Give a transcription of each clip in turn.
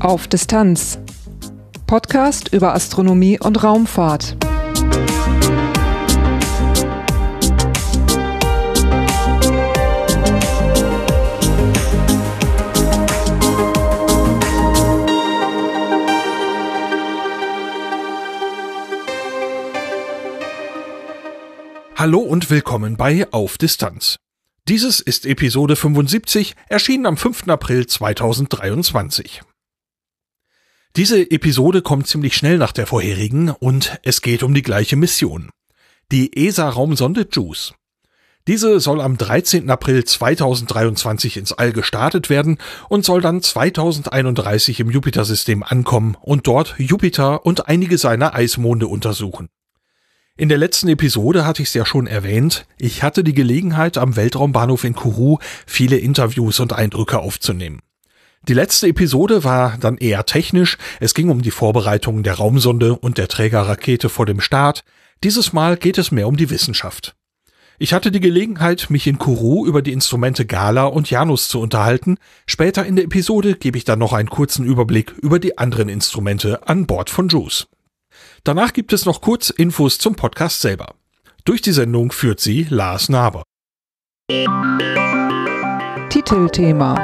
Auf Distanz. Podcast über Astronomie und Raumfahrt. Hallo und willkommen bei Auf Distanz. Dieses ist Episode 75, erschienen am 5. April 2023. Diese Episode kommt ziemlich schnell nach der vorherigen und es geht um die gleiche Mission. Die ESA-Raumsonde JUICE. Diese soll am 13. April 2023 ins All gestartet werden und soll dann 2031 im Jupiter-System ankommen und dort Jupiter und einige seiner Eismonde untersuchen. In der letzten Episode hatte ich es ja schon erwähnt, ich hatte die Gelegenheit, am Weltraumbahnhof in Kourou viele Interviews und Eindrücke aufzunehmen. Die letzte Episode war dann eher technisch, es ging um die Vorbereitungen der Raumsonde und der Trägerrakete vor dem Start, dieses Mal geht es mehr um die Wissenschaft. Ich hatte die Gelegenheit, mich in Kourou über die Instrumente Gala und Janus zu unterhalten. Später in der Episode gebe ich dann noch einen kurzen Überblick über die anderen Instrumente an Bord von JUICE. Danach gibt es noch kurz Infos zum Podcast selber. Durch die Sendung führt sie Lars Naber. Titelthema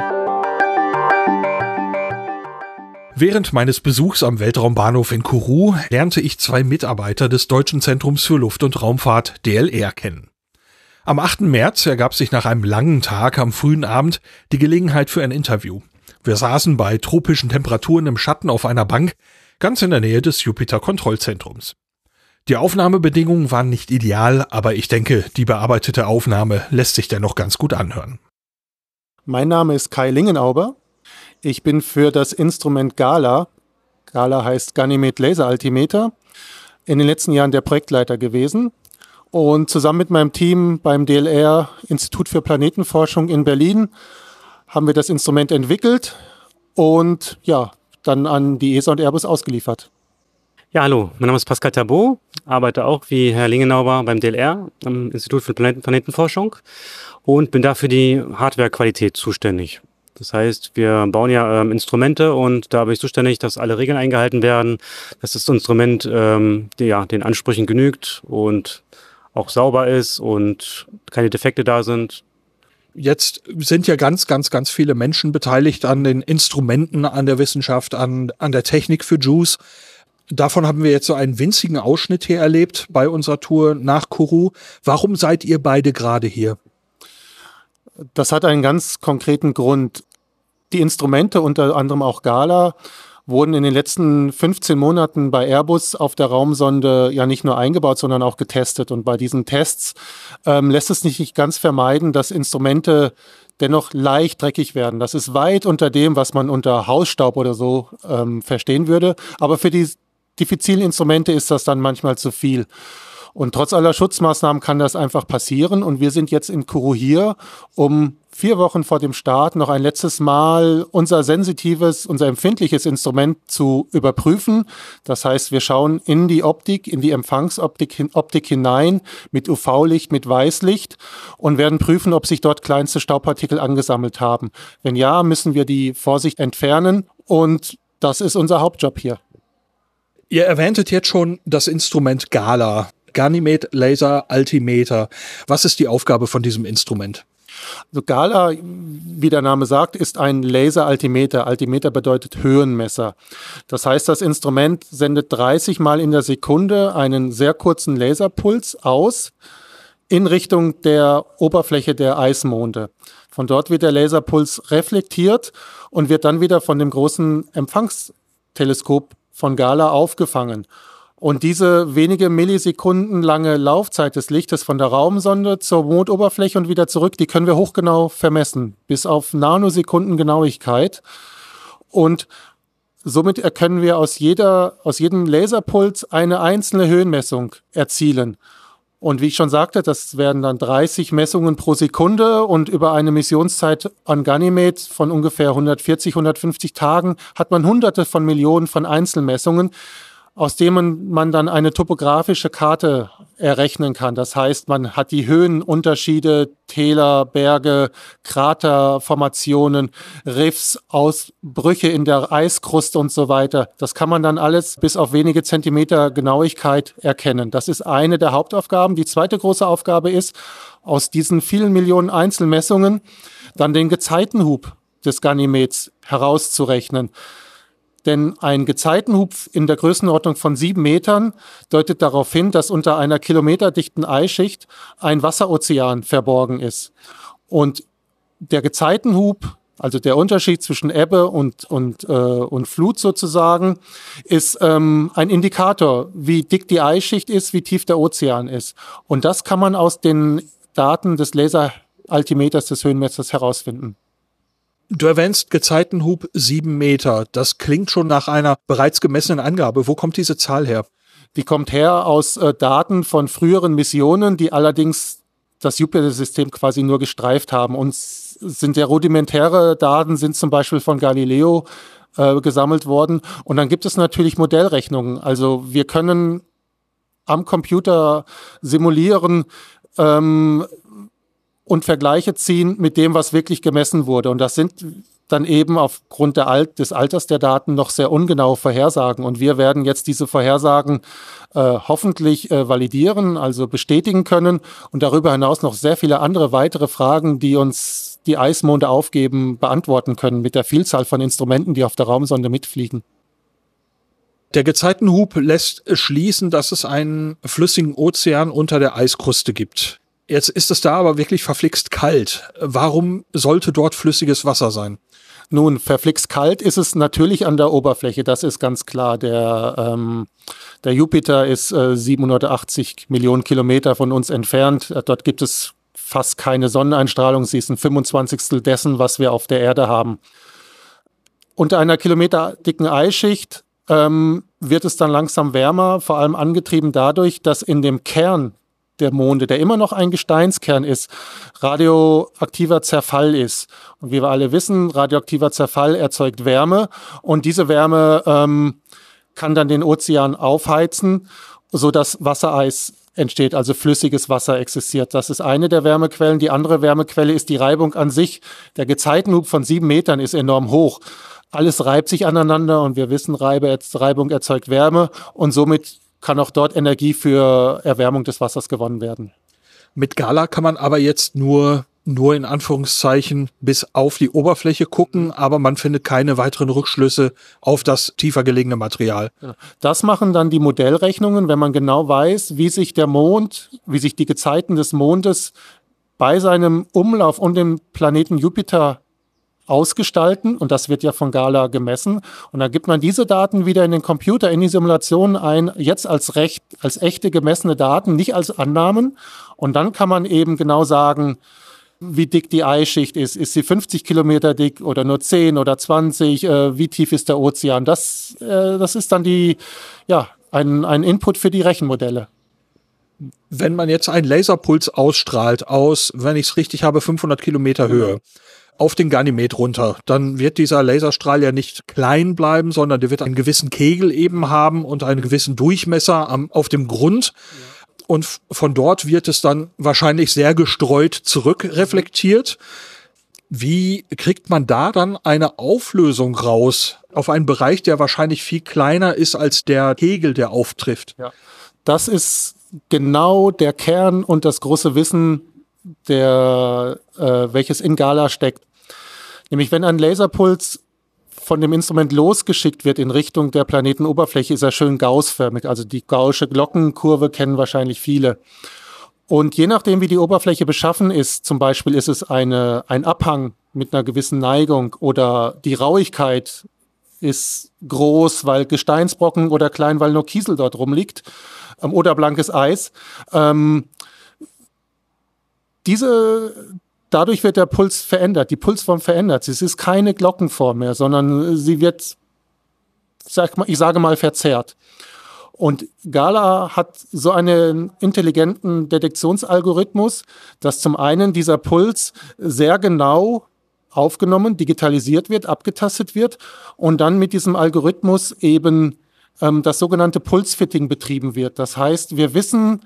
Während meines Besuchs am Weltraumbahnhof in Kourou lernte ich zwei Mitarbeiter des Deutschen Zentrums für Luft- und Raumfahrt DLR kennen. Am 8. März ergab sich nach einem langen Tag am frühen Abend die Gelegenheit für ein Interview. Wir saßen bei tropischen Temperaturen im Schatten auf einer Bank, ganz in der Nähe des Jupiter-Kontrollzentrums. Die Aufnahmebedingungen waren nicht ideal, aber ich denke, die bearbeitete Aufnahme lässt sich dennoch ganz gut anhören. Mein Name ist Kai Lingenauber. Ich bin für das Instrument Gala, Gala heißt Ganymed Laser Altimeter, in den letzten Jahren der Projektleiter gewesen und zusammen mit meinem Team beim DLR Institut für Planetenforschung in Berlin haben wir das Instrument entwickelt und ja, dann an die ESA und Airbus ausgeliefert. Ja, hallo, mein Name ist Pascal Tabot, arbeite auch wie Herr Lingenauber beim DLR, am Institut für Planeten Planetenforschung und bin dafür die Hardwarequalität zuständig. Das heißt, wir bauen ja ähm, Instrumente und da bin ich zuständig, dass alle Regeln eingehalten werden, dass das Instrument ähm, die, ja, den Ansprüchen genügt und auch sauber ist und keine Defekte da sind. Jetzt sind ja ganz, ganz, ganz viele Menschen beteiligt an den Instrumenten, an der Wissenschaft, an, an der Technik für Juice. Davon haben wir jetzt so einen winzigen Ausschnitt hier erlebt bei unserer Tour nach Kourou. Warum seid ihr beide gerade hier? Das hat einen ganz konkreten Grund. Die Instrumente, unter anderem auch Gala, wurden in den letzten 15 Monaten bei Airbus auf der Raumsonde ja nicht nur eingebaut, sondern auch getestet. Und bei diesen Tests ähm, lässt es nicht ganz vermeiden, dass Instrumente dennoch leicht dreckig werden. Das ist weit unter dem, was man unter Hausstaub oder so ähm, verstehen würde. Aber für die diffizilen Instrumente ist das dann manchmal zu viel. Und trotz aller Schutzmaßnahmen kann das einfach passieren. Und wir sind jetzt in Kuru hier, um vier Wochen vor dem Start noch ein letztes Mal unser sensitives, unser empfindliches Instrument zu überprüfen. Das heißt, wir schauen in die Optik, in die Empfangsoptik Optik hinein mit UV-Licht, mit Weißlicht und werden prüfen, ob sich dort kleinste Staubpartikel angesammelt haben. Wenn ja, müssen wir die Vorsicht entfernen und das ist unser Hauptjob hier. Ihr erwähntet jetzt schon das Instrument Gala. Ganymed Laser Altimeter. Was ist die Aufgabe von diesem Instrument? Also Gala, wie der Name sagt, ist ein Laser-Altimeter. Altimeter bedeutet Höhenmesser. Das heißt, das Instrument sendet 30 Mal in der Sekunde einen sehr kurzen Laserpuls aus in Richtung der Oberfläche der Eismonde. Von dort wird der Laserpuls reflektiert und wird dann wieder von dem großen Empfangsteleskop von Gala aufgefangen. Und diese wenige Millisekunden lange Laufzeit des Lichtes von der Raumsonde zur Mondoberfläche und wieder zurück, die können wir hochgenau vermessen, bis auf Nanosekunden Genauigkeit. Und somit können wir aus jeder, aus jedem Laserpuls eine einzelne Höhenmessung erzielen. Und wie ich schon sagte, das werden dann 30 Messungen pro Sekunde und über eine Missionszeit an Ganymed von ungefähr 140, 150 Tagen hat man hunderte von Millionen von Einzelmessungen aus dem man dann eine topografische Karte errechnen kann. Das heißt, man hat die Höhenunterschiede, Täler, Berge, Kraterformationen, Riffs, Ausbrüche in der Eiskruste und so weiter. Das kann man dann alles bis auf wenige Zentimeter Genauigkeit erkennen. Das ist eine der Hauptaufgaben. Die zweite große Aufgabe ist, aus diesen vielen Millionen Einzelmessungen dann den Gezeitenhub des Ganymeds herauszurechnen. Denn ein Gezeitenhub in der Größenordnung von sieben Metern deutet darauf hin, dass unter einer kilometerdichten Eisschicht ein Wasserozean verborgen ist. Und der Gezeitenhub, also der Unterschied zwischen Ebbe und, und, äh, und Flut sozusagen, ist ähm, ein Indikator, wie dick die Eisschicht ist, wie tief der Ozean ist. Und das kann man aus den Daten des Laseraltimeters des Höhenmessers herausfinden. Du erwähnst Gezeitenhub sieben Meter. Das klingt schon nach einer bereits gemessenen Angabe. Wo kommt diese Zahl her? Die kommt her aus äh, Daten von früheren Missionen, die allerdings das Jupiter-System quasi nur gestreift haben. Und sind sehr rudimentäre Daten, sind zum Beispiel von Galileo äh, gesammelt worden. Und dann gibt es natürlich Modellrechnungen. Also wir können am Computer simulieren, ähm, und Vergleiche ziehen mit dem, was wirklich gemessen wurde. Und das sind dann eben aufgrund Alt des Alters der Daten noch sehr ungenaue Vorhersagen. Und wir werden jetzt diese Vorhersagen äh, hoffentlich äh, validieren, also bestätigen können und darüber hinaus noch sehr viele andere weitere Fragen, die uns die Eismonde aufgeben, beantworten können mit der Vielzahl von Instrumenten, die auf der Raumsonde mitfliegen. Der Gezeitenhub lässt schließen, dass es einen flüssigen Ozean unter der Eiskruste gibt. Jetzt ist es da aber wirklich verflixt kalt. Warum sollte dort flüssiges Wasser sein? Nun, verflixt kalt ist es natürlich an der Oberfläche, das ist ganz klar. Der, ähm, der Jupiter ist äh, 780 Millionen Kilometer von uns entfernt. Dort gibt es fast keine Sonneneinstrahlung. Sie ist ein 25. dessen, was wir auf der Erde haben. Unter einer kilometerdicken Eisschicht ähm, wird es dann langsam wärmer, vor allem angetrieben dadurch, dass in dem Kern der Monde, der immer noch ein Gesteinskern ist, radioaktiver Zerfall ist. Und wie wir alle wissen, radioaktiver Zerfall erzeugt Wärme und diese Wärme ähm, kann dann den Ozean aufheizen, so dass Wassereis entsteht, also flüssiges Wasser existiert. Das ist eine der Wärmequellen. Die andere Wärmequelle ist die Reibung an sich. Der Gezeitenhub von sieben Metern ist enorm hoch. Alles reibt sich aneinander und wir wissen, Reibung erzeugt Wärme und somit kann auch dort Energie für Erwärmung des Wassers gewonnen werden. Mit Gala kann man aber jetzt nur nur in Anführungszeichen bis auf die Oberfläche gucken, aber man findet keine weiteren Rückschlüsse auf das tiefer gelegene Material. Das machen dann die Modellrechnungen, wenn man genau weiß, wie sich der Mond, wie sich die Gezeiten des Mondes bei seinem Umlauf um den Planeten Jupiter ausgestalten und das wird ja von Gala gemessen und dann gibt man diese Daten wieder in den Computer, in die Simulation ein, jetzt als recht, als echte gemessene Daten, nicht als Annahmen und dann kann man eben genau sagen, wie dick die Eisschicht ist. Ist sie 50 Kilometer dick oder nur 10 oder 20? Äh, wie tief ist der Ozean? Das, äh, das ist dann die, ja, ein, ein Input für die Rechenmodelle. Wenn man jetzt einen Laserpuls ausstrahlt aus, wenn ich es richtig habe, 500 Kilometer Höhe, auf den Ganymed runter. Dann wird dieser Laserstrahl ja nicht klein bleiben, sondern der wird einen gewissen Kegel eben haben und einen gewissen Durchmesser am, auf dem Grund. Und von dort wird es dann wahrscheinlich sehr gestreut zurückreflektiert. Wie kriegt man da dann eine Auflösung raus auf einen Bereich, der wahrscheinlich viel kleiner ist als der Kegel, der auftrifft? Ja. Das ist genau der Kern und das große Wissen, der, äh, welches in Gala steckt. Nämlich wenn ein Laserpuls von dem Instrument losgeschickt wird in Richtung der Planetenoberfläche, ist er schön gaussförmig. Also die gaußsche Glockenkurve kennen wahrscheinlich viele. Und je nachdem, wie die Oberfläche beschaffen ist, zum Beispiel ist es eine, ein Abhang mit einer gewissen Neigung oder die Rauigkeit ist groß, weil Gesteinsbrocken oder klein, weil nur Kiesel dort rumliegt ähm, oder blankes Eis. Ähm, diese, dadurch wird der Puls verändert, die Pulsform verändert. Es ist keine Glockenform mehr, sondern sie wird, sag mal, ich sage mal, verzerrt. Und Gala hat so einen intelligenten Detektionsalgorithmus, dass zum einen dieser Puls sehr genau aufgenommen, digitalisiert wird, abgetastet wird und dann mit diesem Algorithmus eben ähm, das sogenannte Pulsfitting betrieben wird. Das heißt, wir wissen,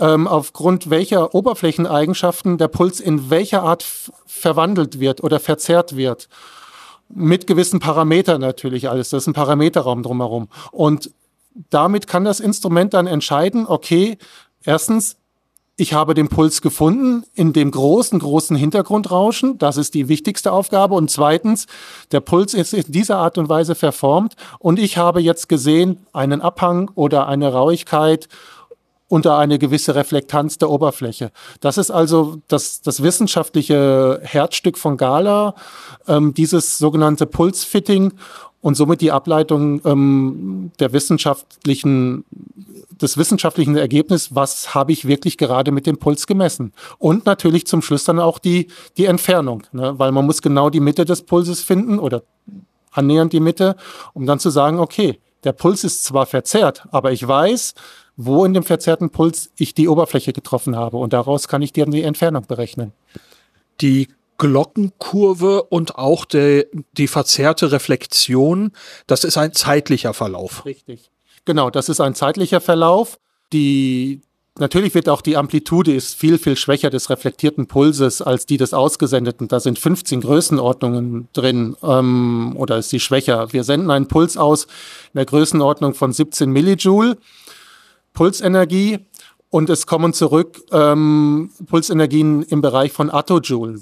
ähm, aufgrund welcher Oberflächeneigenschaften der Puls in welcher Art verwandelt wird oder verzerrt wird. Mit gewissen Parametern natürlich alles. Das ist ein Parameterraum drumherum. Und damit kann das Instrument dann entscheiden, okay, erstens, ich habe den Puls gefunden in dem großen, großen Hintergrundrauschen. Das ist die wichtigste Aufgabe. Und zweitens, der Puls ist in dieser Art und Weise verformt. Und ich habe jetzt gesehen einen Abhang oder eine Rauigkeit unter eine gewisse Reflektanz der Oberfläche. Das ist also das, das wissenschaftliche Herzstück von Gala, ähm, dieses sogenannte Pulsfitting und somit die Ableitung ähm, der wissenschaftlichen, des wissenschaftlichen Ergebnisses, was habe ich wirklich gerade mit dem Puls gemessen. Und natürlich zum Schluss dann auch die, die Entfernung, ne? weil man muss genau die Mitte des Pulses finden oder annähernd die Mitte, um dann zu sagen, okay, der Puls ist zwar verzerrt, aber ich weiß, wo in dem verzerrten Puls ich die Oberfläche getroffen habe. Und daraus kann ich dir die Entfernung berechnen. Die Glockenkurve und auch die, die verzerrte Reflexion, das ist ein zeitlicher Verlauf. Richtig. Genau, das ist ein zeitlicher Verlauf. Die, natürlich wird auch die Amplitude ist viel, viel schwächer des reflektierten Pulses als die des ausgesendeten. Da sind 15 Größenordnungen drin ähm, oder ist sie schwächer. Wir senden einen Puls aus in der Größenordnung von 17 Millijoule. Pulsenergie und es kommen zurück ähm, Pulsenergien im Bereich von Attojoule.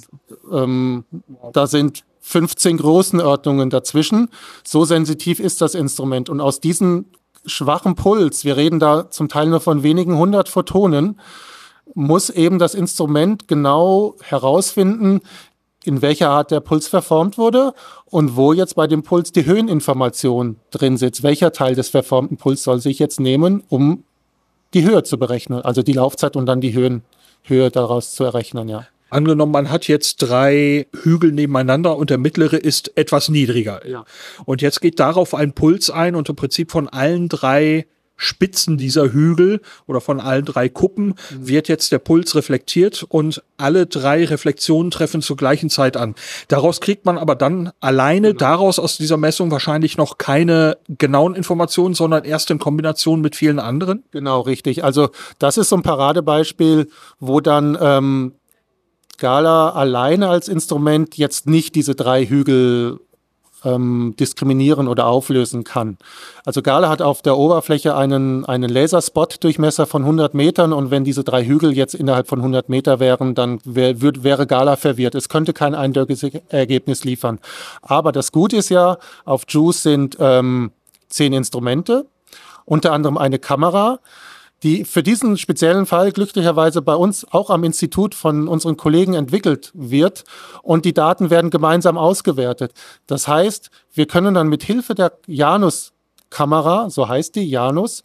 Ähm, da sind 15 Größenordnungen dazwischen. So sensitiv ist das Instrument. Und aus diesem schwachen Puls, wir reden da zum Teil nur von wenigen hundert Photonen, muss eben das Instrument genau herausfinden, in welcher Art der Puls verformt wurde und wo jetzt bei dem Puls die Höheninformation drin sitzt. Welcher Teil des verformten Puls soll sich jetzt nehmen, um die Höhe zu berechnen, also die Laufzeit und dann die Höhen, Höhe daraus zu errechnen, ja. Angenommen, man hat jetzt drei Hügel nebeneinander und der mittlere ist etwas niedriger. Ja. Und jetzt geht darauf ein Puls ein und im Prinzip von allen drei Spitzen dieser Hügel oder von allen drei Kuppen mhm. wird jetzt der Puls reflektiert und alle drei Reflexionen treffen zur gleichen Zeit an. Daraus kriegt man aber dann alleine genau. daraus aus dieser Messung wahrscheinlich noch keine genauen Informationen, sondern erst in Kombination mit vielen anderen. Genau, richtig. Also das ist so ein Paradebeispiel, wo dann ähm, Gala alleine als Instrument jetzt nicht diese drei Hügel ähm, diskriminieren oder auflösen kann. Also Gala hat auf der Oberfläche einen, einen Laserspot-Durchmesser von 100 Metern und wenn diese drei Hügel jetzt innerhalb von 100 Meter wären, dann wär, würd, wäre Gala verwirrt. Es könnte kein eindeutiges Ergebnis liefern. Aber das Gute ist ja, auf JUICE sind ähm, zehn Instrumente, unter anderem eine Kamera die für diesen speziellen Fall glücklicherweise bei uns auch am Institut von unseren Kollegen entwickelt wird und die Daten werden gemeinsam ausgewertet. Das heißt, wir können dann mit Hilfe der Janus-Kamera, so heißt die Janus,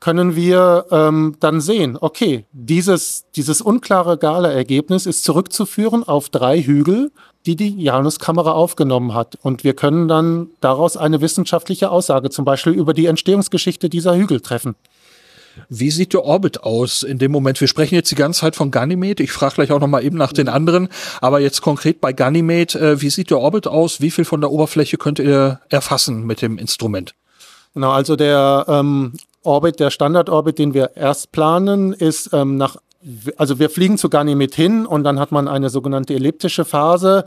können wir ähm, dann sehen, okay, dieses, dieses unklare Gala-Ergebnis ist zurückzuführen auf drei Hügel, die die Janus-Kamera aufgenommen hat. Und wir können dann daraus eine wissenschaftliche Aussage zum Beispiel über die Entstehungsgeschichte dieser Hügel treffen. Wie sieht der Orbit aus in dem Moment? Wir sprechen jetzt die ganze Zeit von Ganymede. Ich frage gleich auch noch mal eben nach den anderen. Aber jetzt konkret bei Ganymede, äh, wie sieht der Orbit aus? Wie viel von der Oberfläche könnt ihr erfassen mit dem Instrument? Genau, also der ähm, Orbit, der Standardorbit, den wir erst planen, ist ähm, nach also wir fliegen zu Ganymed hin und dann hat man eine sogenannte elliptische Phase,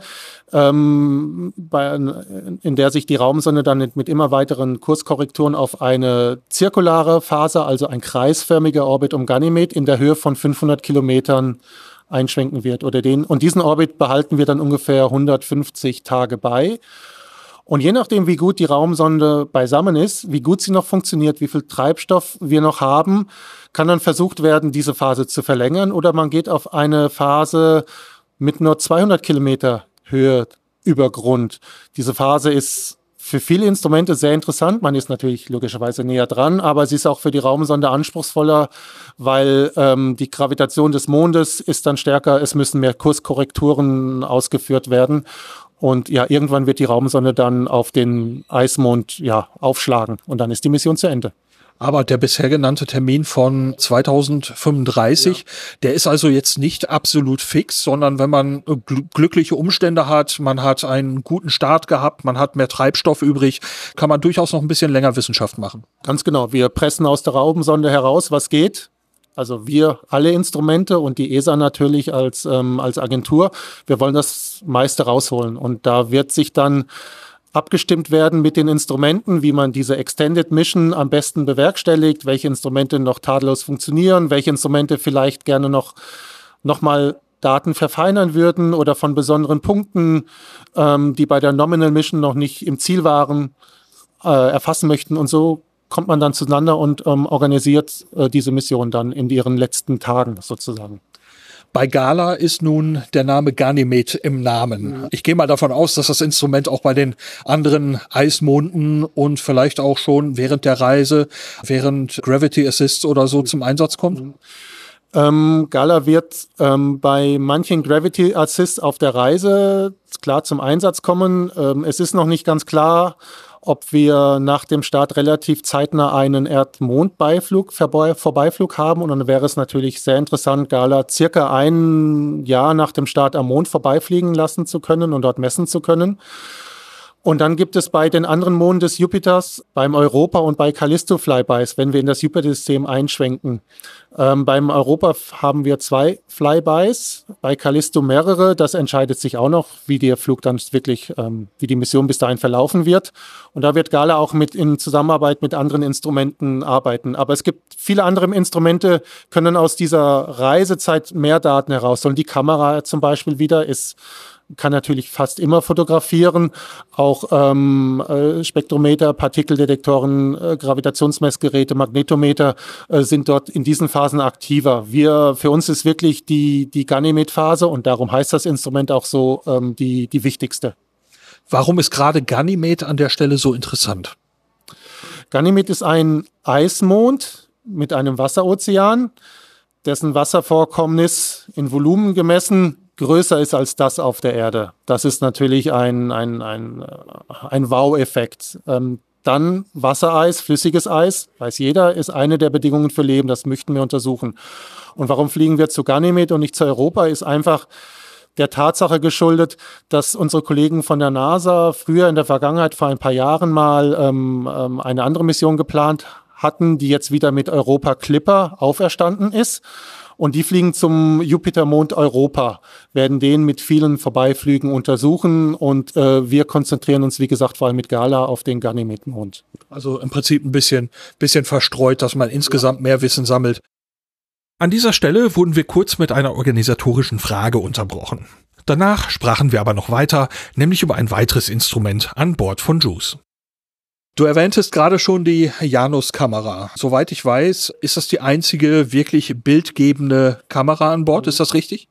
ähm, bei, in der sich die Raumsonde dann mit immer weiteren Kurskorrekturen auf eine zirkulare Phase, also ein kreisförmiger Orbit um Ganymed in der Höhe von 500 Kilometern einschwenken wird oder den und diesen Orbit behalten wir dann ungefähr 150 Tage bei. Und je nachdem, wie gut die Raumsonde beisammen ist, wie gut sie noch funktioniert, wie viel Treibstoff wir noch haben, kann dann versucht werden, diese Phase zu verlängern oder man geht auf eine Phase mit nur 200 Kilometer Höhe über Grund. Diese Phase ist für viele Instrumente sehr interessant. Man ist natürlich logischerweise näher dran, aber sie ist auch für die Raumsonde anspruchsvoller, weil ähm, die Gravitation des Mondes ist dann stärker. Es müssen mehr Kurskorrekturen ausgeführt werden. Und ja, irgendwann wird die Raumsonde dann auf den Eismond ja, aufschlagen und dann ist die Mission zu Ende. Aber der bisher genannte Termin von 2035, ja. der ist also jetzt nicht absolut fix, sondern wenn man gl glückliche Umstände hat, man hat einen guten Start gehabt, man hat mehr Treibstoff übrig, kann man durchaus noch ein bisschen länger Wissenschaft machen. Ganz genau. Wir pressen aus der Raumsonde heraus, was geht Also wir alle Instrumente und die ESA natürlich als, ähm, als Agentur. Wir wollen das meiste rausholen. Und da wird sich dann abgestimmt werden mit den Instrumenten, wie man diese Extended Mission am besten bewerkstelligt, welche Instrumente noch tadellos funktionieren, welche Instrumente vielleicht gerne noch, noch mal Daten verfeinern würden oder von besonderen Punkten, ähm, die bei der Nominal Mission noch nicht im Ziel waren, äh, erfassen möchten. Und so kommt man dann zueinander und ähm, organisiert äh, diese Mission dann in ihren letzten Tagen sozusagen. Bei Gala ist nun der Name Ganymed im Namen. Ich gehe mal davon aus, dass das Instrument auch bei den anderen Eismonden und vielleicht auch schon während der Reise, während Gravity Assists oder so zum Einsatz kommt. Ähm, Gala wird ähm, bei manchen Gravity Assists auf der Reise klar zum Einsatz kommen. Ähm, es ist noch nicht ganz klar, ob wir nach dem Start relativ zeitnah einen Erd-Mond-Beiflug, Vorbeiflug haben. Und dann wäre es natürlich sehr interessant, Gala circa ein Jahr nach dem Start am Mond vorbeifliegen lassen zu können und dort messen zu können. Und dann gibt es bei den anderen Monden des Jupiters, beim Europa und bei Callisto Flybys, wenn wir in das Jupiter-System einschwenken. Ähm, beim Europa haben wir zwei Flybys, bei Callisto mehrere. Das entscheidet sich auch noch, wie der Flug dann wirklich, ähm, wie die Mission bis dahin verlaufen wird. Und da wird Gala auch mit in Zusammenarbeit mit anderen Instrumenten arbeiten. Aber es gibt viele andere Instrumente, können aus dieser Reisezeit mehr Daten herausholen. Die Kamera zum Beispiel wieder ist kann natürlich fast immer fotografieren. Auch ähm, äh, Spektrometer, Partikeldetektoren, äh, Gravitationsmessgeräte, Magnetometer äh, sind dort in diesen Phasen aktiver. Wir, für uns ist wirklich die, die Ganymed-Phase und darum heißt das Instrument auch so ähm, die, die wichtigste. Warum ist gerade Ganymed an der Stelle so interessant? Ganymed ist ein Eismond mit einem Wasserozean, dessen Wasservorkommnis in Volumen gemessen größer ist als das auf der Erde. Das ist natürlich ein, ein, ein, ein Wow-Effekt. Ähm, dann Wassereis, flüssiges Eis, weiß jeder, ist eine der Bedingungen für Leben. Das möchten wir untersuchen. Und warum fliegen wir zu Ganymed und nicht zu Europa, ist einfach der Tatsache geschuldet, dass unsere Kollegen von der NASA früher in der Vergangenheit vor ein paar Jahren mal ähm, ähm eine andere Mission geplant hatten, die jetzt wieder mit Europa Clipper auferstanden ist. Und die fliegen zum Jupitermond Europa, werden den mit vielen Vorbeiflügen untersuchen und äh, wir konzentrieren uns, wie gesagt, vor allem mit Gala auf den Ganymed-Mond. Also im Prinzip ein bisschen, bisschen verstreut, dass man insgesamt mehr Wissen sammelt. An dieser Stelle wurden wir kurz mit einer organisatorischen Frage unterbrochen. Danach sprachen wir aber noch weiter, nämlich über ein weiteres Instrument an Bord von JUICE. Du erwähntest gerade schon die Janus-Kamera. Soweit ich weiß, ist das die einzige wirklich bildgebende Kamera an Bord. Ist das richtig?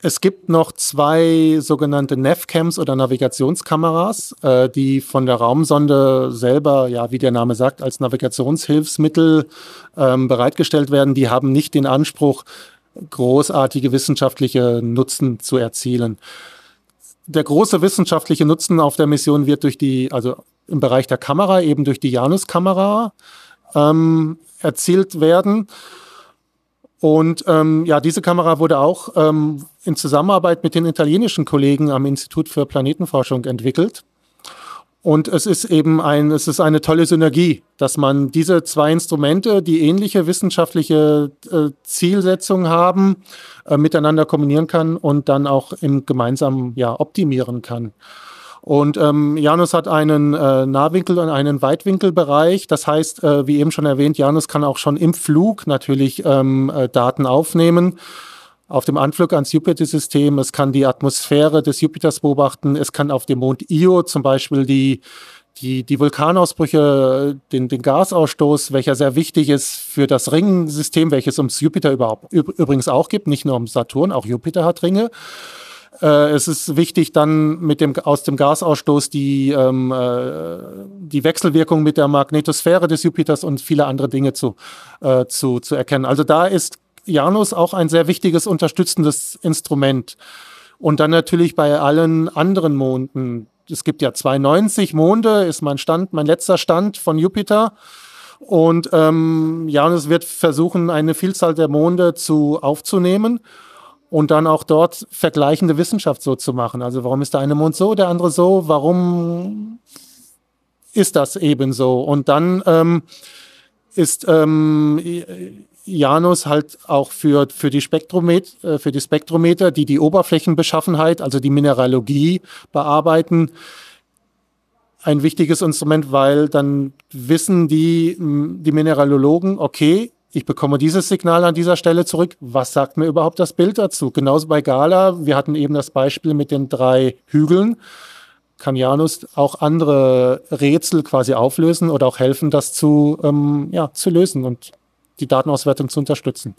Es gibt noch zwei sogenannte Navcams oder Navigationskameras, äh, die von der Raumsonde selber, ja, wie der Name sagt, als Navigationshilfsmittel ähm, bereitgestellt werden. Die haben nicht den Anspruch, großartige wissenschaftliche Nutzen zu erzielen. Der große wissenschaftliche Nutzen auf der Mission wird durch die, also im Bereich der Kamera eben durch die Janus-Kamera ähm, erzielt werden. Und ähm, ja, diese Kamera wurde auch ähm, in Zusammenarbeit mit den italienischen Kollegen am Institut für Planetenforschung entwickelt. Und es ist eben ein, es ist eine tolle Synergie, dass man diese zwei Instrumente, die ähnliche wissenschaftliche äh, Zielsetzungen haben, äh, miteinander kombinieren kann und dann auch im gemeinsamen ja, optimieren kann. Und ähm, Janus hat einen äh, Nahwinkel- und einen Weitwinkelbereich. Das heißt, äh, wie eben schon erwähnt, Janus kann auch schon im Flug natürlich ähm, äh, Daten aufnehmen. Auf dem Anflug ans Jupiter-System. Es kann die Atmosphäre des Jupiters beobachten. Es kann auf dem Mond Io zum Beispiel die die, die Vulkanausbrüche, den, den Gasausstoß, welcher sehr wichtig ist für das Ringsystem, welches ums Jupiter überhaupt übrigens auch gibt, nicht nur um Saturn, auch Jupiter hat Ringe. Äh, es ist wichtig, dann mit dem, aus dem Gasausstoß die, ähm, äh, die Wechselwirkung mit der Magnetosphäre des Jupiters und viele andere Dinge zu, äh, zu, zu erkennen. Also da ist Janus auch ein sehr wichtiges unterstützendes Instrument. Und dann natürlich bei allen anderen Monden. Es gibt ja 92 Monde, ist mein Stand, mein letzter Stand von Jupiter. Und ähm, Janus wird versuchen, eine Vielzahl der Monde zu aufzunehmen und dann auch dort vergleichende Wissenschaft so zu machen. Also warum ist der eine Mond so, der andere so? Warum ist das eben so? Und dann ähm, ist ähm, Janus halt auch für, für, die Spektromet, äh, für die Spektrometer, die die Oberflächenbeschaffenheit, also die Mineralogie bearbeiten, ein wichtiges Instrument, weil dann wissen die, die Mineralologen, okay, ich bekomme dieses Signal an dieser Stelle zurück. Was sagt mir überhaupt das Bild dazu? Genauso bei Gala. Wir hatten eben das Beispiel mit den drei Hügeln. Kann Janus auch andere Rätsel quasi auflösen oder auch helfen, das zu, ähm, ja, zu lösen und die Datenauswertung zu unterstützen.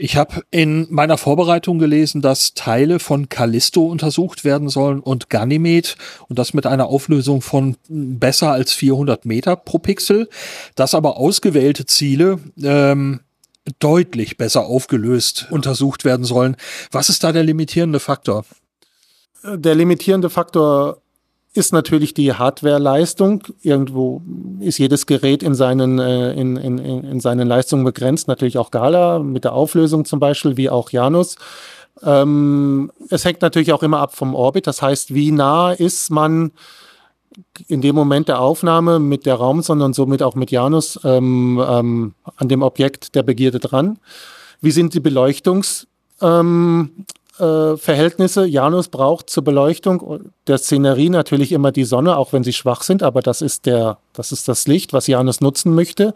Ich habe in meiner Vorbereitung gelesen, dass Teile von Callisto untersucht werden sollen und Ganymed und das mit einer Auflösung von besser als 400 Meter pro Pixel, dass aber ausgewählte Ziele ähm, deutlich besser aufgelöst untersucht werden sollen. Was ist da der limitierende Faktor? Der limitierende Faktor ist natürlich die Hardwareleistung. Irgendwo ist jedes Gerät in seinen, äh, in, in, in seinen Leistungen begrenzt. Natürlich auch Gala mit der Auflösung zum Beispiel, wie auch Janus. Ähm, es hängt natürlich auch immer ab vom Orbit. Das heißt, wie nah ist man in dem Moment der Aufnahme mit der Raumsonde und somit auch mit Janus ähm, ähm, an dem Objekt der Begierde dran? Wie sind die Beleuchtungs, ähm, äh, Verhältnisse. Janus braucht zur Beleuchtung der Szenerie natürlich immer die Sonne, auch wenn sie schwach sind, aber das ist der, das ist das Licht, was Janus nutzen möchte.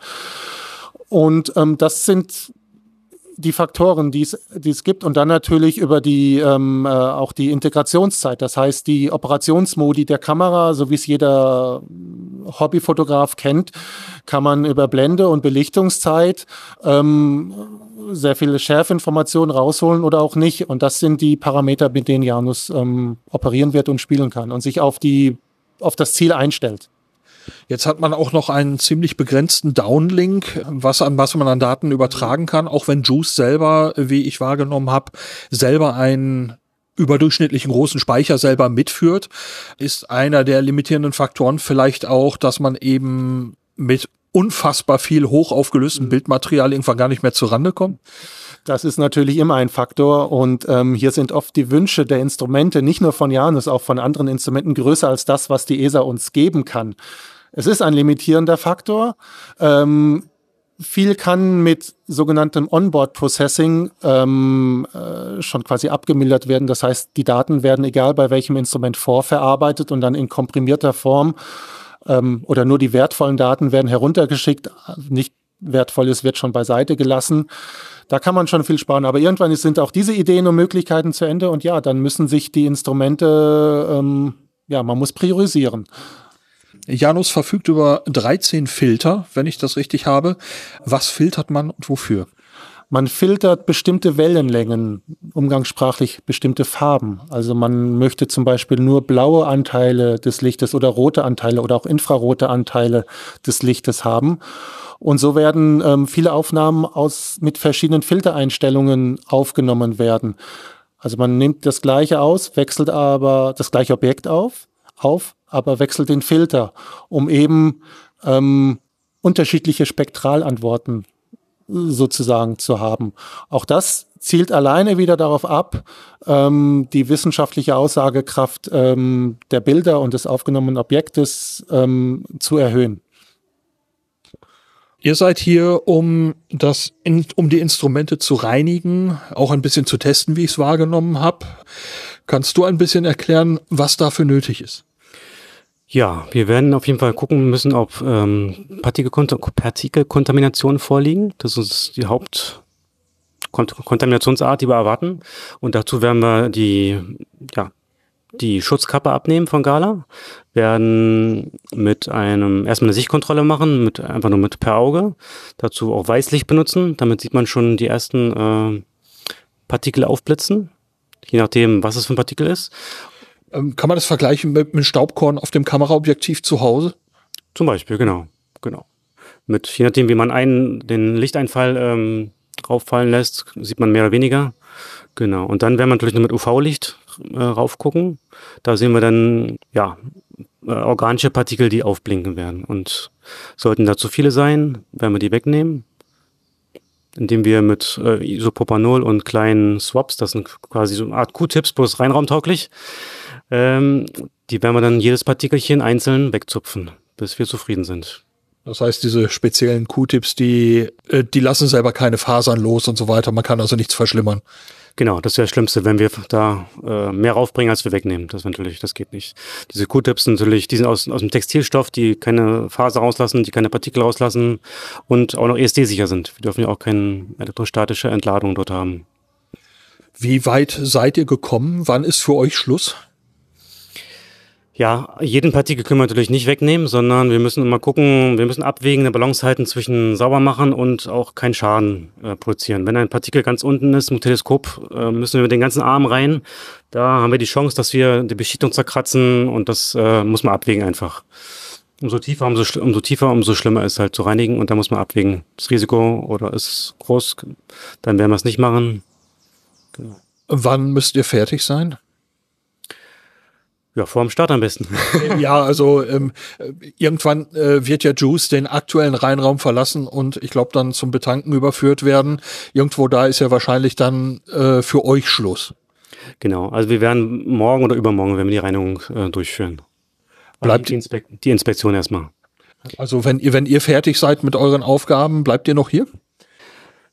Und ähm, das sind die Faktoren, die es, die es gibt und dann natürlich über die ähm, äh, auch die Integrationszeit, das heißt die Operationsmodi der Kamera, so wie es jeder Hobbyfotograf kennt, kann man über Blende und Belichtungszeit ähm, sehr viele Schärfinformationen rausholen oder auch nicht. Und das sind die Parameter, mit denen Janus ähm, operieren wird und spielen kann und sich auf die auf das Ziel einstellt. Jetzt hat man auch noch einen ziemlich begrenzten Downlink, was an was man an Daten übertragen kann, auch wenn Juice selber, wie ich wahrgenommen habe, selber einen überdurchschnittlichen großen Speicher selber mitführt, ist einer der limitierenden Faktoren vielleicht auch, dass man eben mit unfassbar viel hoch aufgelöstem Bildmaterial irgendwann gar nicht mehr zurande kommt? Das ist natürlich immer ein Faktor und ähm, hier sind oft die Wünsche der Instrumente, nicht nur von Janus, auch von anderen Instrumenten größer als das, was die ESA uns geben kann. Es ist ein limitierender Faktor. Ähm, viel kann mit sogenanntem Onboard-Processing ähm, äh, schon quasi abgemildert werden. Das heißt, die Daten werden, egal bei welchem Instrument, vorverarbeitet und dann in komprimierter Form ähm, oder nur die wertvollen Daten werden heruntergeschickt. Nicht wertvolles wird schon beiseite gelassen. Da kann man schon viel sparen. Aber irgendwann sind auch diese Ideen und Möglichkeiten zu Ende. Und ja, dann müssen sich die Instrumente, ähm, ja, man muss priorisieren. Janus verfügt über 13 Filter, wenn ich das richtig habe. Was filtert man und wofür? Man filtert bestimmte Wellenlängen, umgangssprachlich bestimmte Farben. Also man möchte zum Beispiel nur blaue Anteile des Lichtes oder rote Anteile oder auch infrarote Anteile des Lichtes haben. Und so werden ähm, viele Aufnahmen aus, mit verschiedenen Filtereinstellungen aufgenommen werden. Also man nimmt das gleiche aus, wechselt aber das gleiche Objekt auf, auf aber wechselt den Filter, um eben ähm, unterschiedliche Spektralantworten sozusagen zu haben. Auch das zielt alleine wieder darauf ab, ähm, die wissenschaftliche Aussagekraft ähm, der Bilder und des aufgenommenen Objektes ähm, zu erhöhen. Ihr seid hier, um das, um die Instrumente zu reinigen, auch ein bisschen zu testen, wie ich es wahrgenommen habe. Kannst du ein bisschen erklären, was dafür nötig ist? Ja, wir werden auf jeden Fall gucken müssen, ob ähm, Partikelkontaminationen vorliegen. Das ist die Hauptkontaminationsart, die wir erwarten. Und dazu werden wir die, ja, die Schutzkappe abnehmen von Gala, werden mit einem erstmal eine Sichtkontrolle machen, mit einfach nur mit per Auge. Dazu auch Weißlicht benutzen, damit sieht man schon die ersten äh, Partikel aufblitzen, je nachdem, was es für ein Partikel ist. Ähm, kann man das vergleichen mit einem Staubkorn auf dem Kameraobjektiv zu Hause? Zum Beispiel, genau, genau. Mit je nachdem, wie man einen, den Lichteinfall ähm, rauffallen lässt, sieht man mehr oder weniger. Genau. Und dann werden wir natürlich nur mit UV-Licht äh, raufgucken. Da sehen wir dann ja äh, organische Partikel, die aufblinken werden. Und sollten da zu viele sein, werden wir die wegnehmen indem wir mit äh, Isopropanol und kleinen Swaps, das sind quasi so eine Art Q-Tips, bloß reinraumtauglich, ähm, die werden wir dann jedes Partikelchen einzeln wegzupfen, bis wir zufrieden sind. Das heißt, diese speziellen Q-Tips, die, äh, die lassen selber keine Fasern los und so weiter. Man kann also nichts verschlimmern. Genau, das wäre das Schlimmste, wenn wir da äh, mehr raufbringen, als wir wegnehmen. Das natürlich, das geht nicht. Diese Q-Tips natürlich, die sind aus, aus dem Textilstoff, die keine Faser rauslassen, die keine Partikel rauslassen und auch noch ESD-sicher sind. Wir dürfen ja auch keine elektrostatische Entladung dort haben. Wie weit seid ihr gekommen? Wann ist für euch Schluss? Ja, jeden Partikel können wir natürlich nicht wegnehmen, sondern wir müssen immer gucken, wir müssen abwägen, eine Balance halten zwischen sauber machen und auch keinen Schaden äh, produzieren. Wenn ein Partikel ganz unten ist im Teleskop, äh, müssen wir mit den ganzen Arm rein. Da haben wir die Chance, dass wir die Beschichtung zerkratzen und das äh, muss man abwägen einfach. Umso tiefer, umso, umso tiefer, umso schlimmer ist halt zu reinigen und da muss man abwägen. Das Risiko oder ist groß, dann werden wir es nicht machen. Genau. Wann müsst ihr fertig sein? Ja, vor dem Start am besten. ja, also ähm, irgendwann äh, wird ja Juice den aktuellen Reinraum verlassen und ich glaube dann zum Betanken überführt werden. Irgendwo da ist ja wahrscheinlich dann äh, für euch Schluss. Genau, also wir werden morgen oder übermorgen, wenn wir die Reinigung äh, durchführen. Bleibt die, Inspek die Inspektion erstmal. Also wenn ihr, wenn ihr fertig seid mit euren Aufgaben, bleibt ihr noch hier?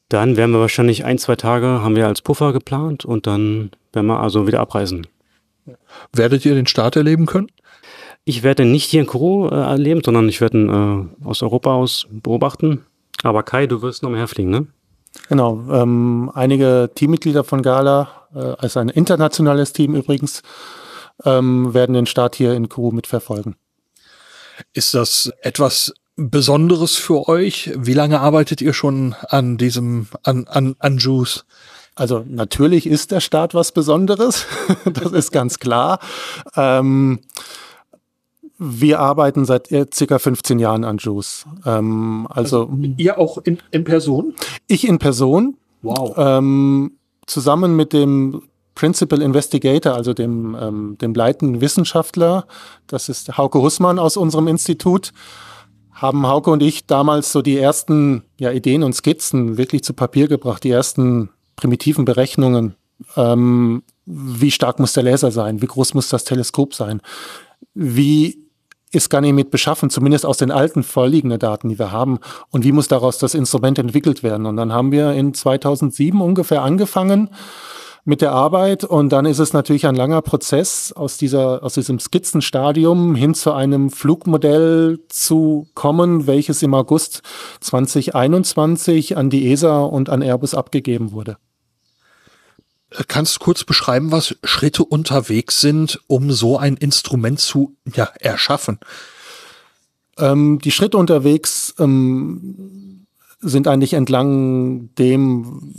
Dann werden wir wahrscheinlich ein, zwei Tage haben wir als Puffer geplant und dann werden wir also wieder abreisen. Werdet ihr den Start erleben können? Ich werde nicht hier in Kuro äh, erleben, sondern ich werde ihn äh, aus Europa aus beobachten. Aber Kai, du wirst noch mehr fliegen, ne? Genau. Ähm, einige Teammitglieder von Gala, äh, also ein internationales Team übrigens, ähm, werden den Start hier in Kuro mitverfolgen. Ist das etwas Besonderes für euch? Wie lange arbeitet ihr schon an diesem, an, an, an Juice? Also natürlich ist der Staat was Besonderes, das ist ganz klar. Ähm, wir arbeiten seit circa 15 Jahren an Juice. Ähm, also, also, ihr auch in, in Person? Ich in Person. Wow. Ähm, zusammen mit dem Principal Investigator, also dem, ähm, dem leitenden Wissenschaftler, das ist Hauke Hussmann aus unserem Institut, haben Hauke und ich damals so die ersten ja, Ideen und Skizzen wirklich zu Papier gebracht, die ersten primitiven Berechnungen. Ähm, wie stark muss der Laser sein? Wie groß muss das Teleskop sein? Wie ist Ganymed beschaffen, zumindest aus den alten vorliegenden Daten, die wir haben? Und wie muss daraus das Instrument entwickelt werden? Und dann haben wir in 2007 ungefähr angefangen mit der Arbeit und dann ist es natürlich ein langer Prozess aus dieser aus diesem Skizzenstadium hin zu einem Flugmodell zu kommen, welches im August 2021 an die ESA und an Airbus abgegeben wurde. Kannst du kurz beschreiben, was Schritte unterwegs sind, um so ein Instrument zu ja, erschaffen? Ähm, die Schritte unterwegs ähm, sind eigentlich entlang dem,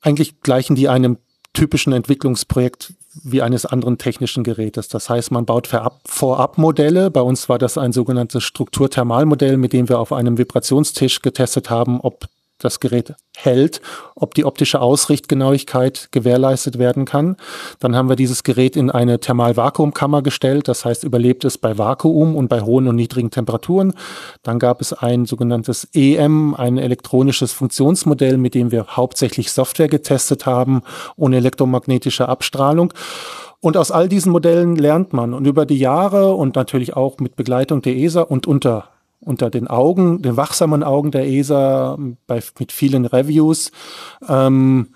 eigentlich gleichen die einem typischen Entwicklungsprojekt wie eines anderen technischen Gerätes. Das heißt, man baut Vorab-Modelle. Bei uns war das ein sogenanntes Strukturthermalmodell, mit dem wir auf einem Vibrationstisch getestet haben, ob das Gerät hält, ob die optische Ausrichtgenauigkeit gewährleistet werden kann. Dann haben wir dieses Gerät in eine Thermalvakuumkammer gestellt, das heißt, überlebt es bei Vakuum und bei hohen und niedrigen Temperaturen. Dann gab es ein sogenanntes EM, ein elektronisches Funktionsmodell, mit dem wir hauptsächlich Software getestet haben, ohne elektromagnetische Abstrahlung. Und aus all diesen Modellen lernt man. Und über die Jahre und natürlich auch mit Begleitung der ESA und unter unter den Augen, den wachsamen Augen der ESA bei, mit vielen Reviews, ähm,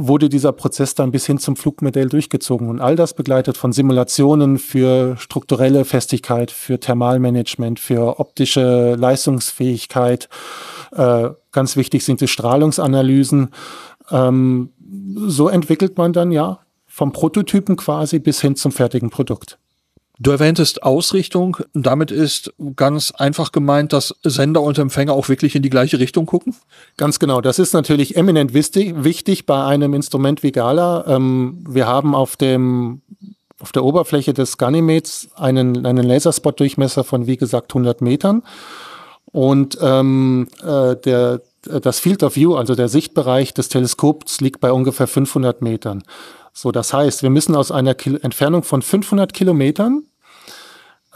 wurde dieser Prozess dann bis hin zum Flugmodell durchgezogen. Und all das begleitet von Simulationen für strukturelle Festigkeit, für Thermalmanagement, für optische Leistungsfähigkeit. Äh, ganz wichtig sind die Strahlungsanalysen. Ähm, so entwickelt man dann ja vom Prototypen quasi bis hin zum fertigen Produkt. Du erwähntest Ausrichtung. Damit ist ganz einfach gemeint, dass Sender und Empfänger auch wirklich in die gleiche Richtung gucken? Ganz genau. Das ist natürlich eminent wichtig, bei einem Instrument wie Gala. Ähm, wir haben auf dem auf der Oberfläche des Ganymeds einen, einen Laserspot-Durchmesser von, wie gesagt, 100 Metern. Und ähm, äh, der, das Field of View, also der Sichtbereich des Teleskops, liegt bei ungefähr 500 Metern. So, das heißt, wir müssen aus einer Kil Entfernung von 500 Kilometern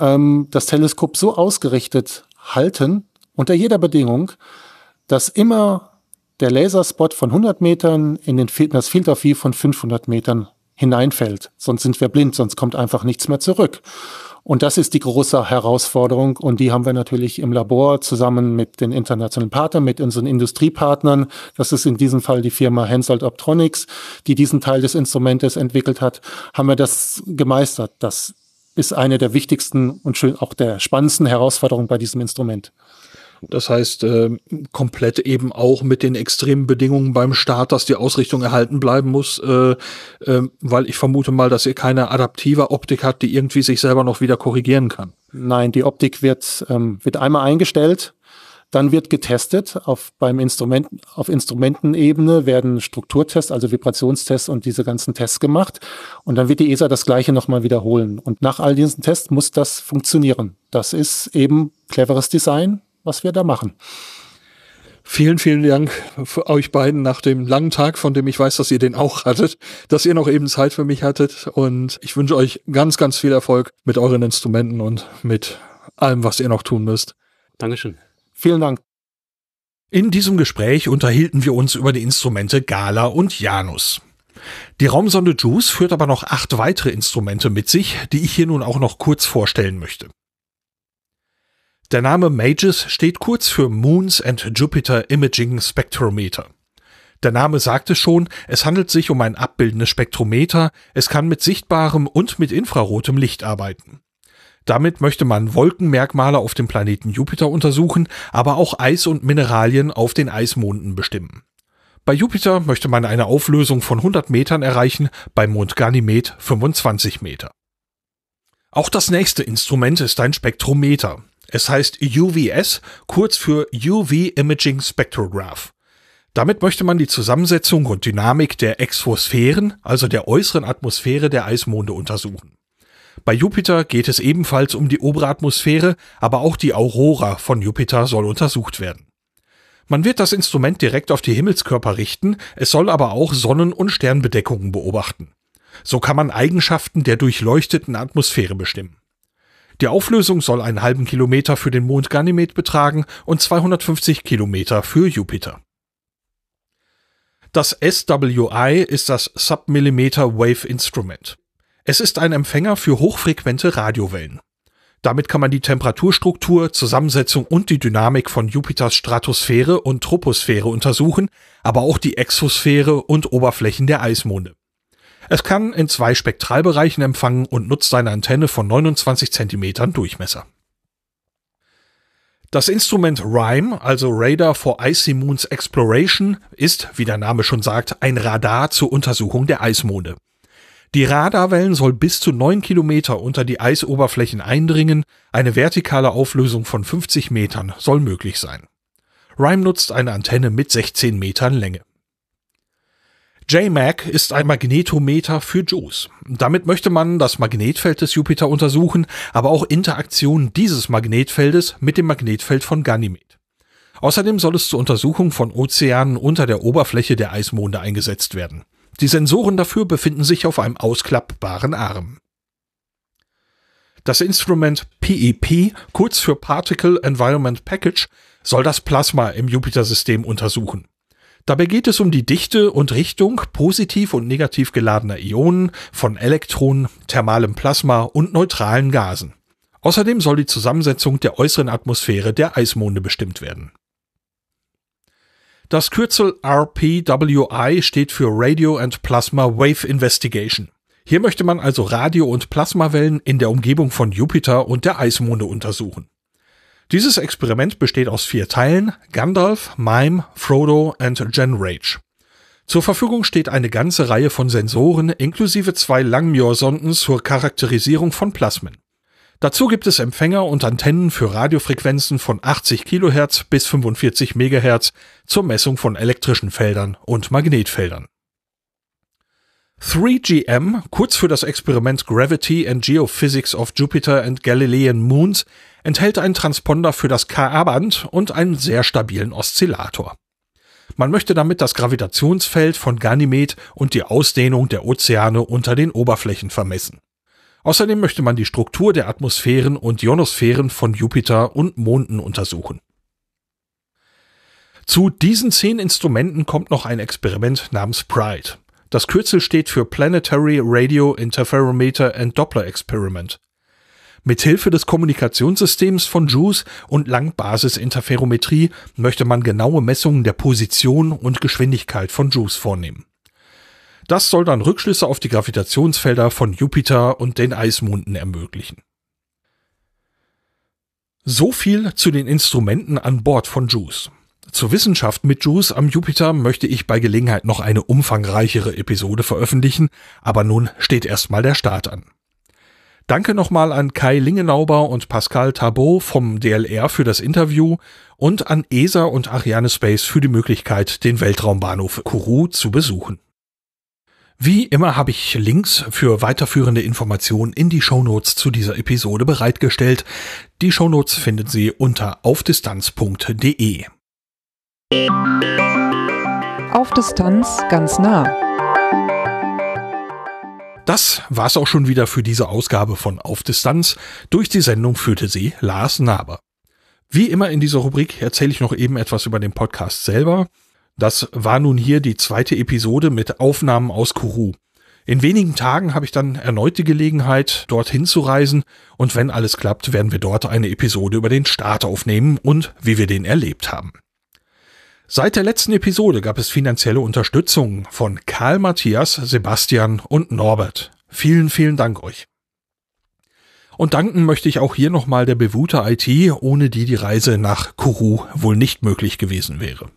ähm, das Teleskop so ausgerichtet halten, unter jeder Bedingung, dass immer der Laserspot von 100 Metern in, den, in das Field of View von 500 Metern hineinfällt. Sonst sind wir blind, sonst kommt einfach nichts mehr zurück. Und das ist die große Herausforderung und die haben wir natürlich im Labor zusammen mit den internationalen Partnern, mit unseren Industriepartnern. Das ist in diesem Fall die Firma Hensoldt Optronics, die diesen Teil des Instrumentes entwickelt hat, haben wir das gemeistert. Das ist eine der wichtigsten und schön auch der spannendsten Herausforderungen bei diesem Instrument. Das heißt, äh, komplett eben auch mit den extremen Bedingungen beim Start, dass die Ausrichtung erhalten bleiben muss, äh, äh, weil ich vermute mal, dass ihr keine adaptive Optik habt, die irgendwie sich selber noch wieder korrigieren kann. Nein, die Optik wird, ähm, wird einmal eingestellt, dann wird getestet auf beim Instrument, auf Instrumentenebene werden Strukturtests, also Vibrationstests und diese ganzen Tests gemacht. Und dann wird die ESA das Gleiche nochmal wiederholen. Und nach all diesen Tests muss das funktionieren. Das ist eben cleveres Design, was wir da machen. Vielen, vielen Dank für euch beiden nach dem langen Tag, von dem ich weiß, dass ihr den auch hattet, dass ihr noch eben Zeit für mich hattet. Und ich wünsche euch ganz, ganz viel Erfolg mit euren Instrumenten und mit allem, was ihr noch tun müsst. Dankeschön. Vielen Dank. In diesem Gespräch unterhielten wir uns über die Instrumente Gala und Janus. Die Raumsonde JUICE führt aber noch acht weitere Instrumente mit sich, die ich hier nun auch noch kurz vorstellen möchte. Der Name MAGES steht kurz für Moons and Jupiter Imaging Spectrometer. Der Name sagt es schon, es handelt sich um ein abbildendes Spektrometer, es kann mit sichtbarem und mit infrarotem Licht arbeiten. Damit möchte man Wolkenmerkmale auf dem Planeten Jupiter untersuchen, aber auch Eis und Mineralien auf den Eismonden bestimmen. Bei Jupiter möchte man eine Auflösung von 100 Metern erreichen, beim Mond Ganymed 25 Meter. Auch das nächste Instrument ist ein Spektrometer. Es heißt UVS, kurz für UV Imaging Spectrograph. Damit möchte man die Zusammensetzung und Dynamik der Exosphären, also der äußeren Atmosphäre der Eismonde untersuchen. Bei Jupiter geht es ebenfalls um die obere Atmosphäre, aber auch die Aurora von Jupiter soll untersucht werden. Man wird das Instrument direkt auf die Himmelskörper richten, es soll aber auch Sonnen- und Sternbedeckungen beobachten. So kann man Eigenschaften der durchleuchteten Atmosphäre bestimmen. Die Auflösung soll einen halben Kilometer für den Mond Ganymed betragen und 250 Kilometer für Jupiter. Das SWI ist das Submillimeter Wave Instrument. Es ist ein Empfänger für hochfrequente Radiowellen. Damit kann man die Temperaturstruktur, Zusammensetzung und die Dynamik von Jupiters Stratosphäre und Troposphäre untersuchen, aber auch die Exosphäre und Oberflächen der Eismonde. Es kann in zwei Spektralbereichen empfangen und nutzt eine Antenne von 29 cm Durchmesser. Das Instrument RIME, also Radar for Icy Moons Exploration, ist, wie der Name schon sagt, ein Radar zur Untersuchung der Eismonde. Die Radarwellen soll bis zu 9 Kilometer unter die Eisoberflächen eindringen, eine vertikale Auflösung von 50 Metern soll möglich sein. RIME nutzt eine Antenne mit 16 Metern Länge. JMAC ist ein Magnetometer für JUICE. Damit möchte man das Magnetfeld des Jupiter untersuchen, aber auch Interaktionen dieses Magnetfeldes mit dem Magnetfeld von Ganymed. Außerdem soll es zur Untersuchung von Ozeanen unter der Oberfläche der Eismonde eingesetzt werden. Die Sensoren dafür befinden sich auf einem ausklappbaren Arm. Das Instrument PEP, kurz für Particle Environment Package, soll das Plasma im Jupiter-System untersuchen. Dabei geht es um die Dichte und Richtung positiv und negativ geladener Ionen von Elektronen, thermalem Plasma und neutralen Gasen. Außerdem soll die Zusammensetzung der äußeren Atmosphäre der Eismonde bestimmt werden. Das Kürzel RPWI steht für Radio and Plasma Wave Investigation. Hier möchte man also Radio- und Plasmawellen in der Umgebung von Jupiter und der Eismonde untersuchen. Dieses Experiment besteht aus vier Teilen, Gandalf, Mime, Frodo und Genrage. Zur Verfügung steht eine ganze Reihe von Sensoren inklusive zwei Langmuir-Sonden zur Charakterisierung von Plasmen. Dazu gibt es Empfänger und Antennen für Radiofrequenzen von 80 kHz bis 45 MHz zur Messung von elektrischen Feldern und Magnetfeldern. 3GM, kurz für das Experiment Gravity and Geophysics of Jupiter and Galilean Moons, enthält einen Transponder für das Ka-Band und einen sehr stabilen Oszillator. Man möchte damit das Gravitationsfeld von Ganymed und die Ausdehnung der Ozeane unter den Oberflächen vermessen. Außerdem möchte man die Struktur der Atmosphären und Ionosphären von Jupiter und Monden untersuchen. Zu diesen zehn Instrumenten kommt noch ein Experiment namens Pride. Das Kürzel steht für Planetary Radio Interferometer and Doppler Experiment. Mithilfe des Kommunikationssystems von JUICE und Langbasisinterferometrie möchte man genaue Messungen der Position und Geschwindigkeit von JUICE vornehmen. Das soll dann Rückschlüsse auf die Gravitationsfelder von Jupiter und den Eismonden ermöglichen. So viel zu den Instrumenten an Bord von JUICE. Zur Wissenschaft mit JUICE am Jupiter möchte ich bei Gelegenheit noch eine umfangreichere Episode veröffentlichen, aber nun steht erstmal der Start an. Danke nochmal an Kai Lingenauber und Pascal Tabot vom DLR für das Interview und an ESA und Ariane Space für die Möglichkeit, den Weltraumbahnhof Kourou zu besuchen. Wie immer habe ich Links für weiterführende Informationen in die Shownotes zu dieser Episode bereitgestellt. Die Shownotes finden Sie unter aufdistanz.de. Auf Distanz ganz nah. Das war's auch schon wieder für diese Ausgabe von Auf Distanz. Durch die Sendung führte sie Lars Naber. Wie immer in dieser Rubrik erzähle ich noch eben etwas über den Podcast selber. Das war nun hier die zweite Episode mit Aufnahmen aus Kourou. In wenigen Tagen habe ich dann erneut die Gelegenheit, dorthin zu reisen und wenn alles klappt, werden wir dort eine Episode über den Start aufnehmen und wie wir den erlebt haben. Seit der letzten Episode gab es finanzielle Unterstützung von Karl Matthias, Sebastian und Norbert. Vielen, vielen Dank euch. Und danken möchte ich auch hier nochmal der Bewuter IT, ohne die die Reise nach Kourou wohl nicht möglich gewesen wäre.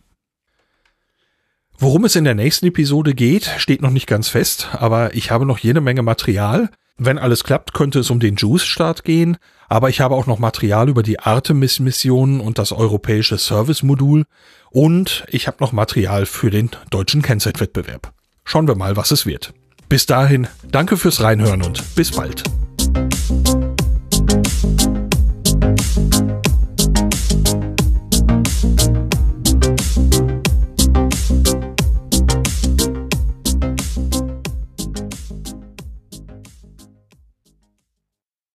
Worum es in der nächsten Episode geht, steht noch nicht ganz fest, aber ich habe noch jede Menge Material. Wenn alles klappt, könnte es um den Juice-Start gehen, aber ich habe auch noch Material über die Artemis-Missionen und das europäische Service-Modul und ich habe noch Material für den deutschen Kennzeitwettbewerb. Schauen wir mal, was es wird. Bis dahin, danke fürs Reinhören und bis bald.